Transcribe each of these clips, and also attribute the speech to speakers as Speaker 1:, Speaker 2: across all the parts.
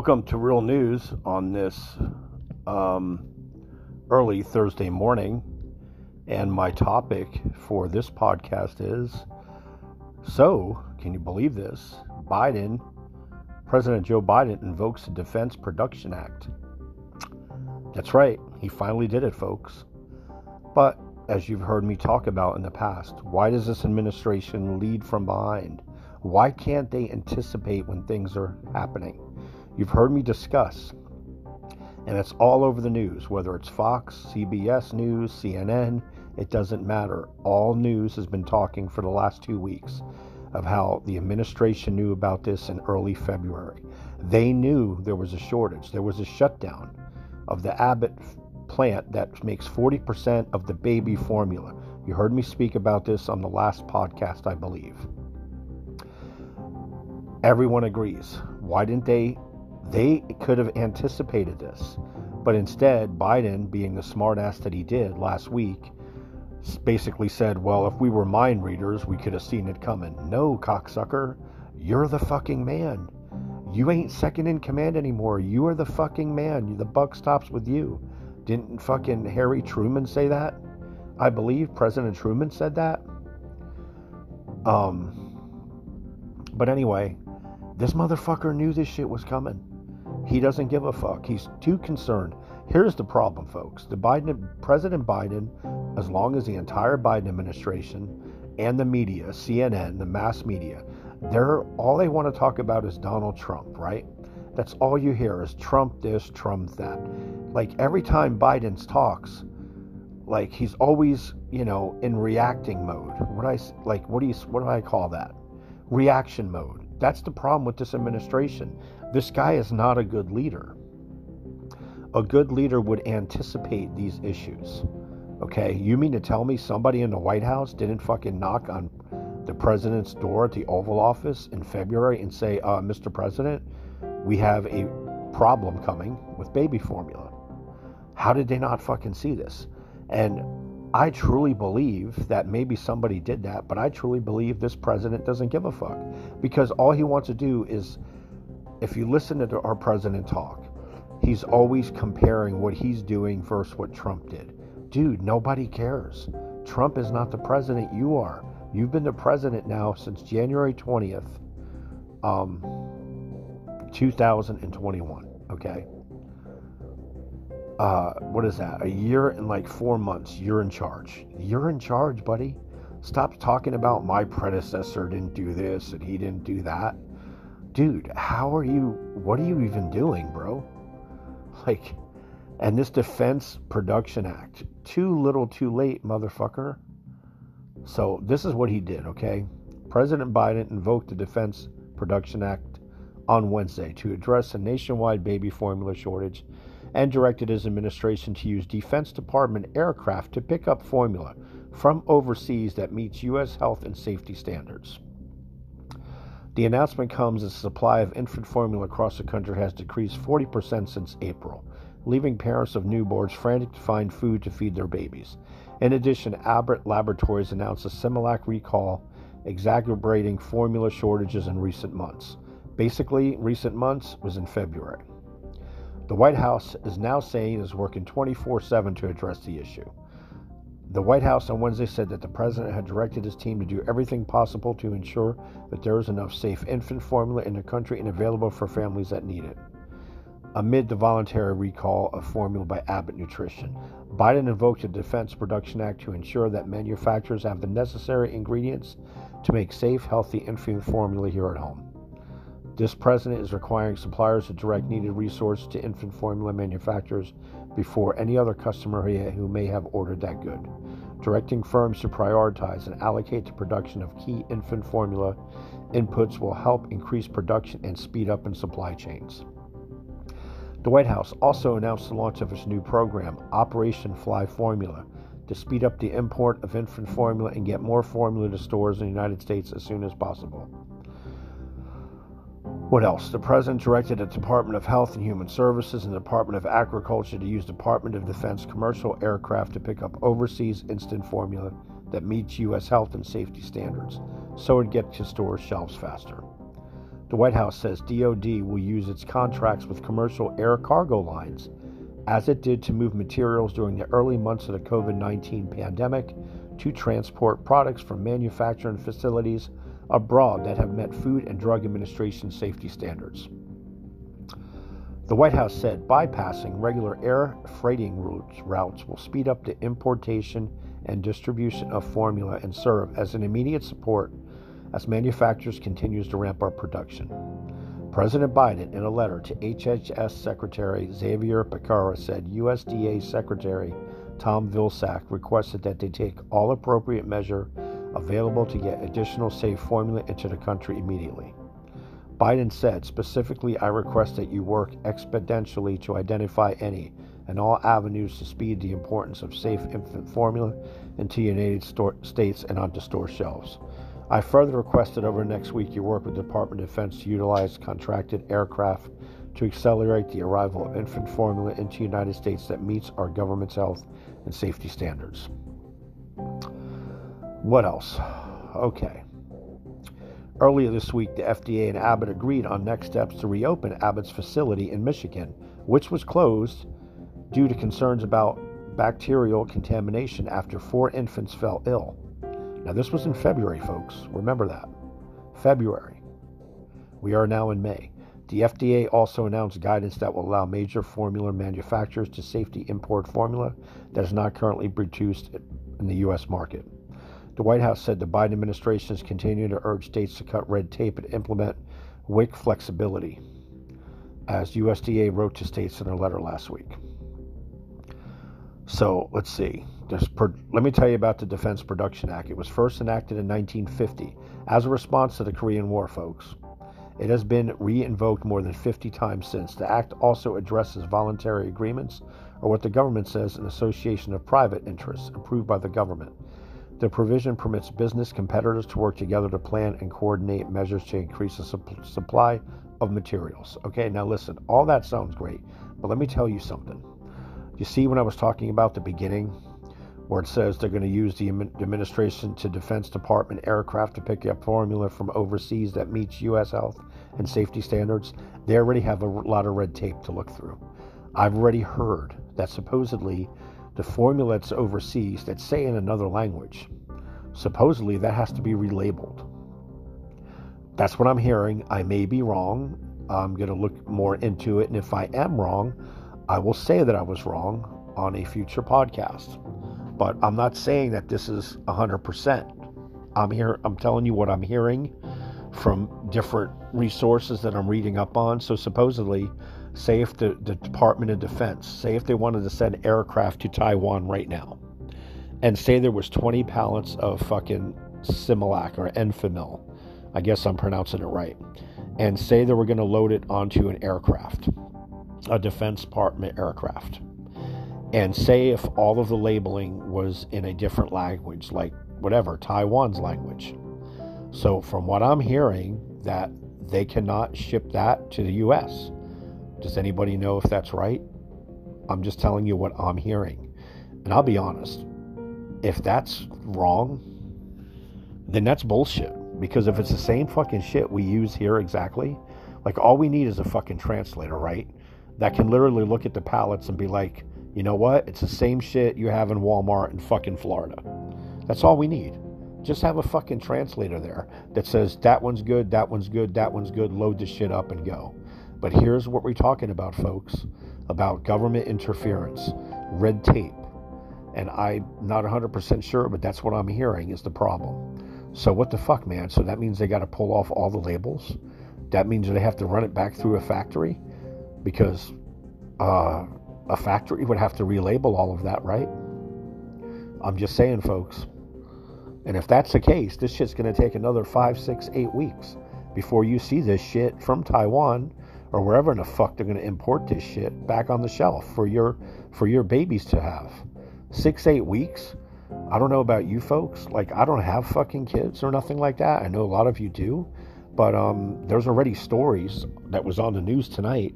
Speaker 1: Welcome to Real News on this um, early Thursday morning. And my topic for this podcast is So, can you believe this? Biden, President Joe Biden invokes the Defense Production Act. That's right, he finally did it, folks. But as you've heard me talk about in the past, why does this administration lead from behind? Why can't they anticipate when things are happening? You've heard me discuss, and it's all over the news, whether it's Fox, CBS News, CNN, it doesn't matter. All news has been talking for the last two weeks of how the administration knew about this in early February. They knew there was a shortage, there was a shutdown of the Abbott plant that makes 40% of the baby formula. You heard me speak about this on the last podcast, I believe. Everyone agrees. Why didn't they they could have anticipated this. But instead, Biden, being the smartass that he did last week, basically said, Well, if we were mind readers, we could have seen it coming. No, cocksucker. You're the fucking man. You ain't second in command anymore. You are the fucking man. The buck stops with you. Didn't fucking Harry Truman say that? I believe President Truman said that. Um, but anyway, this motherfucker knew this shit was coming. He doesn't give a fuck. He's too concerned. Here's the problem, folks. The Biden President Biden, as long as the entire Biden administration and the media, CNN, the mass media, they're all they want to talk about is Donald Trump, right? That's all you hear is Trump this, Trump that. Like every time Biden talks, like he's always, you know, in reacting mode. What I like what do you what do I call that? Reaction mode. That's the problem with this administration. This guy is not a good leader. A good leader would anticipate these issues. Okay, you mean to tell me somebody in the White House didn't fucking knock on the president's door at the Oval Office in February and say, uh, Mr. President, we have a problem coming with baby formula? How did they not fucking see this? And I truly believe that maybe somebody did that, but I truly believe this president doesn't give a fuck because all he wants to do is if you listen to our president talk, he's always comparing what he's doing versus what Trump did. Dude, nobody cares. Trump is not the president, you are. You've been the president now since January 20th, um, 2021. Okay. Uh, what is that? A year and like four months. You're in charge. You're in charge, buddy. Stop talking about my predecessor didn't do this and he didn't do that dude, how are you? What are you even doing, bro? Like, and this Defense Production Act, too little, too late, motherfucker. So, this is what he did, okay? President Biden invoked the Defense Production Act on Wednesday to address a nationwide baby formula shortage and directed his administration to use Defense Department aircraft to pick up formula from overseas that meets U.S. health and safety standards. The announcement comes as the supply of infant formula across the country has decreased 40% since April, leaving parents of newborns frantic to find food to feed their babies. In addition, Abbott Laboratories announced a Similac recall, exacerbating formula shortages in recent months. Basically, recent months was in February. The White House is now saying it is working 24 7 to address the issue. The White House on Wednesday said that the president had directed his team to do everything possible to ensure that there is enough safe infant formula in the country and available for families that need it. Amid the voluntary recall of formula by Abbott Nutrition, Biden invoked the Defense Production Act to ensure that manufacturers have the necessary ingredients to make safe, healthy infant formula here at home. This president is requiring suppliers to direct needed resources to infant formula manufacturers before any other customer who may have ordered that good, directing firms to prioritize and allocate the production of key infant formula inputs will help increase production and speed up in supply chains. The White House also announced the launch of its new program, Operation Fly Formula, to speed up the import of infant formula and get more formula to stores in the United States as soon as possible. What else? The President directed the Department of Health and Human Services and the Department of Agriculture to use Department of Defense commercial aircraft to pick up overseas instant formula that meets U.S. health and safety standards so it gets to store shelves faster. The White House says DoD will use its contracts with commercial air cargo lines, as it did to move materials during the early months of the COVID 19 pandemic, to transport products from manufacturing facilities abroad that have met Food and Drug Administration safety standards. The White House said bypassing regular air freighting routes, will speed up the importation and distribution of formula and serve as an immediate support as manufacturers continues to ramp up production. President Biden, in a letter to HHS Secretary Xavier Becerra, said USDA Secretary Tom Vilsack requested that they take all appropriate measure available to get additional safe formula into the country immediately. Biden said, specifically, I request that you work exponentially to identify any and all avenues to speed the importance of safe infant formula into United States and onto store shelves. I further request that over next week you work with the Department of Defense to utilize contracted aircraft to accelerate the arrival of infant formula into United States that meets our government's health and safety standards. What else? Okay. Earlier this week, the FDA and Abbott agreed on next steps to reopen Abbott's facility in Michigan, which was closed due to concerns about bacterial contamination after four infants fell ill. Now, this was in February, folks. Remember that. February. We are now in May. The FDA also announced guidance that will allow major formula manufacturers to safety import formula that is not currently produced in the U.S. market. The White House said the Biden administration is continuing to urge states to cut red tape and implement WIC flexibility, as USDA wrote to states in a letter last week. So let's see. Per, let me tell you about the Defense Production Act. It was first enacted in 1950 as a response to the Korean War, folks. It has been re invoked more than 50 times since. The Act also addresses voluntary agreements, or what the government says, an association of private interests approved by the government. The provision permits business competitors to work together to plan and coordinate measures to increase the supp- supply of materials. Okay, now listen, all that sounds great, but let me tell you something. You see, when I was talking about the beginning, where it says they're going to use the administration to Defense Department aircraft to pick up formula from overseas that meets U.S. health and safety standards, they already have a lot of red tape to look through. I've already heard that supposedly the formulates overseas that say in another language. Supposedly, that has to be relabeled. That's what I'm hearing. I may be wrong. I'm going to look more into it. And if I am wrong, I will say that I was wrong on a future podcast. But I'm not saying that this is 100%. I'm here I'm telling you what I'm hearing from different resources that I'm reading up on. So supposedly say if the, the Department of Defense, say if they wanted to send aircraft to Taiwan right now, and say there was 20 pallets of fucking Similac or Enfamil, I guess I'm pronouncing it right, and say they were going to load it onto an aircraft, a Defense Department aircraft, and say if all of the labeling was in a different language, like whatever, Taiwan's language. So from what I'm hearing, that they cannot ship that to the U.S. Does anybody know if that's right? I'm just telling you what I'm hearing. And I'll be honest, if that's wrong, then that's bullshit. Because if it's the same fucking shit we use here exactly, like all we need is a fucking translator, right? That can literally look at the pallets and be like, you know what? It's the same shit you have in Walmart in fucking Florida. That's all we need. Just have a fucking translator there that says that one's good, that one's good, that one's good, load the shit up and go. But here's what we're talking about, folks about government interference, red tape. And I'm not 100% sure, but that's what I'm hearing is the problem. So, what the fuck, man? So, that means they got to pull off all the labels? That means they have to run it back through a factory? Because uh, a factory would have to relabel all of that, right? I'm just saying, folks. And if that's the case, this shit's going to take another five, six, eight weeks before you see this shit from Taiwan or wherever in the fuck they're going to import this shit back on the shelf for your for your babies to have. Six eight weeks. I don't know about you folks. Like I don't have fucking kids or nothing like that. I know a lot of you do, but um, there's already stories that was on the news tonight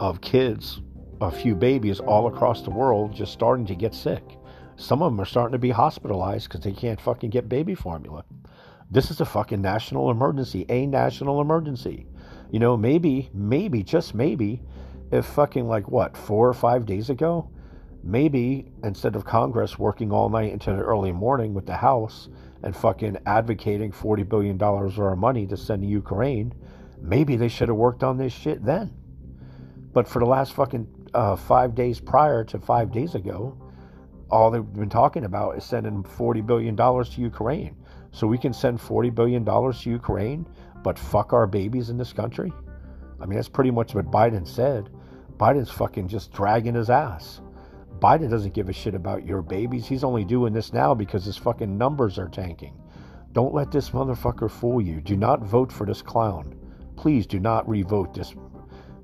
Speaker 1: of kids, a few babies all across the world just starting to get sick. Some of them are starting to be hospitalized because they can't fucking get baby formula. This is a fucking national emergency, a national emergency. You know, maybe, maybe, just maybe, if fucking like what, four or five days ago, maybe instead of Congress working all night into the early morning with the House and fucking advocating $40 billion of our money to send to Ukraine, maybe they should have worked on this shit then. But for the last fucking uh, five days prior to five days ago, all they've been talking about is sending $40 billion to Ukraine. So we can send $40 billion to Ukraine, but fuck our babies in this country? I mean, that's pretty much what Biden said. Biden's fucking just dragging his ass. Biden doesn't give a shit about your babies. He's only doing this now because his fucking numbers are tanking. Don't let this motherfucker fool you. Do not vote for this clown. Please do not revote this.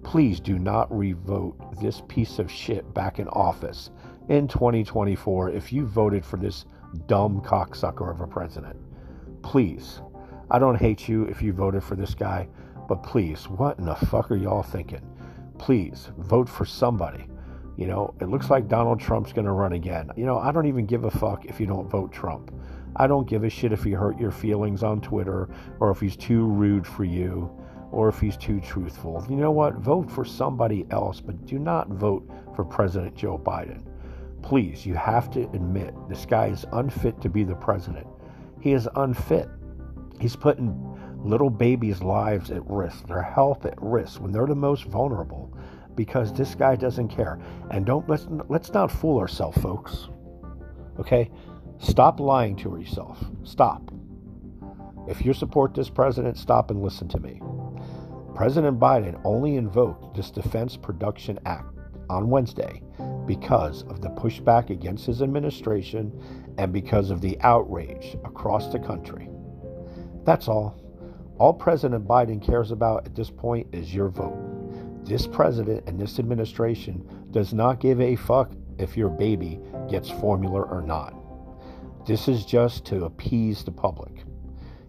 Speaker 1: Please do not revote this piece of shit back in office in 2024 if you voted for this dumb cocksucker of a president. Please. I don't hate you if you voted for this guy, but please, what in the fuck are y'all thinking? Please vote for somebody. You know, it looks like Donald Trump's going to run again. You know, I don't even give a fuck if you don't vote Trump. I don't give a shit if he hurt your feelings on Twitter or if he's too rude for you or if he's too truthful. You know what? Vote for somebody else, but do not vote for President Joe Biden. Please, you have to admit this guy is unfit to be the president. He is unfit. He's putting little babies' lives at risk, their health at risk when they're the most vulnerable because this guy doesn't care. And don't let's let's not fool ourselves, folks. Okay? Stop lying to yourself. Stop. If you support this president, stop and listen to me. President Biden only invoked this Defense Production Act on Wednesday because of the pushback against his administration and because of the outrage across the country. That's all. All President Biden cares about at this point is your vote. This president and this administration does not give a fuck if your baby gets formula or not. This is just to appease the public.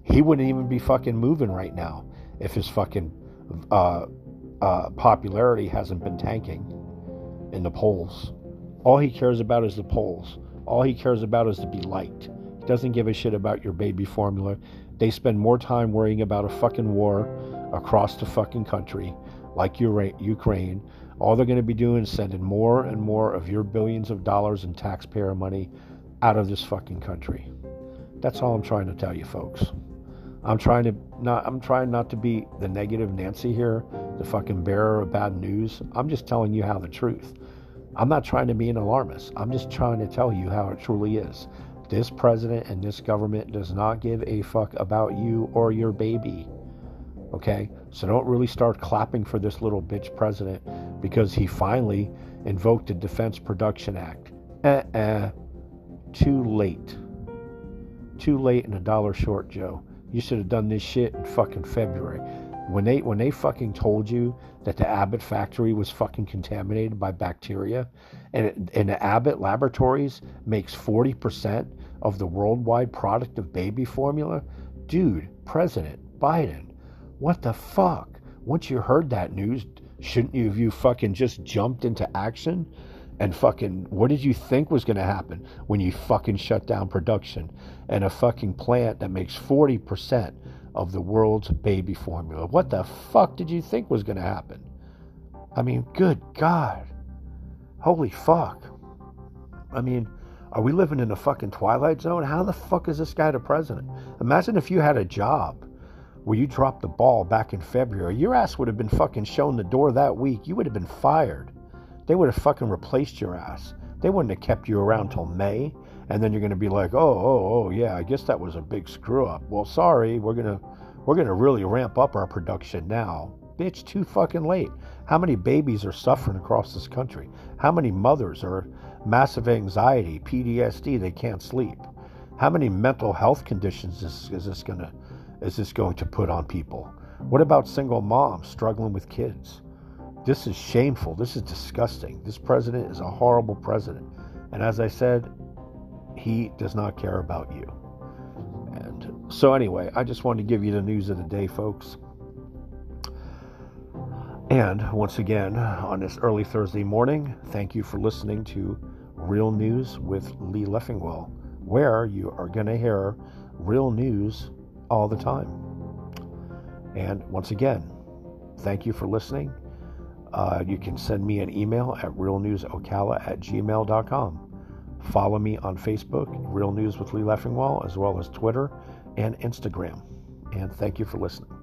Speaker 1: He wouldn't even be fucking moving right now if his fucking uh, uh, popularity hasn't been tanking in the polls. All he cares about is the polls. All he cares about is to be liked. He doesn't give a shit about your baby formula. They spend more time worrying about a fucking war across the fucking country like Ukraine, all they're going to be doing is sending more and more of your billions of dollars in taxpayer money out of this fucking country. That's all I'm trying to tell you, folks. I'm trying to not I'm trying not to be the negative Nancy here, the fucking bearer of bad news. I'm just telling you how the truth. I'm not trying to be an alarmist. I'm just trying to tell you how it truly is. This president and this government does not give a fuck about you or your baby. Okay? So don't really start clapping for this little bitch president because he finally invoked the Defense Production Act. Uh uh. Too late. Too late and a dollar short, Joe. You should have done this shit in fucking February. When they when they fucking told you that the Abbott factory was fucking contaminated by bacteria, and and the Abbott Laboratories makes forty percent of the worldwide product of baby formula, dude, President Biden, what the fuck? Once you heard that news, shouldn't you have you fucking just jumped into action? And fucking, what did you think was going to happen when you fucking shut down production and a fucking plant that makes 40% of the world's baby formula? What the fuck did you think was going to happen? I mean, good God. Holy fuck. I mean, are we living in a fucking twilight zone? How the fuck is this guy the president? Imagine if you had a job where you dropped the ball back in February, your ass would have been fucking shown the door that week. You would have been fired. They would have fucking replaced your ass. They wouldn't have kept you around till May. And then you're going to be like, oh, oh, oh, yeah, I guess that was a big screw up. Well, sorry, we're going to we're going to really ramp up our production now. Bitch, too fucking late. How many babies are suffering across this country? How many mothers are massive anxiety, PTSD, they can't sleep? How many mental health conditions is, is this going to is this going to put on people? What about single moms struggling with kids? This is shameful. This is disgusting. This president is a horrible president. And as I said, he does not care about you. And so, anyway, I just wanted to give you the news of the day, folks. And once again, on this early Thursday morning, thank you for listening to Real News with Lee Leffingwell, where you are going to hear real news all the time. And once again, thank you for listening. Uh, you can send me an email at realnewsocala at gmail.com. Follow me on Facebook, Real News with Lee Leffingwell, as well as Twitter and Instagram. And thank you for listening.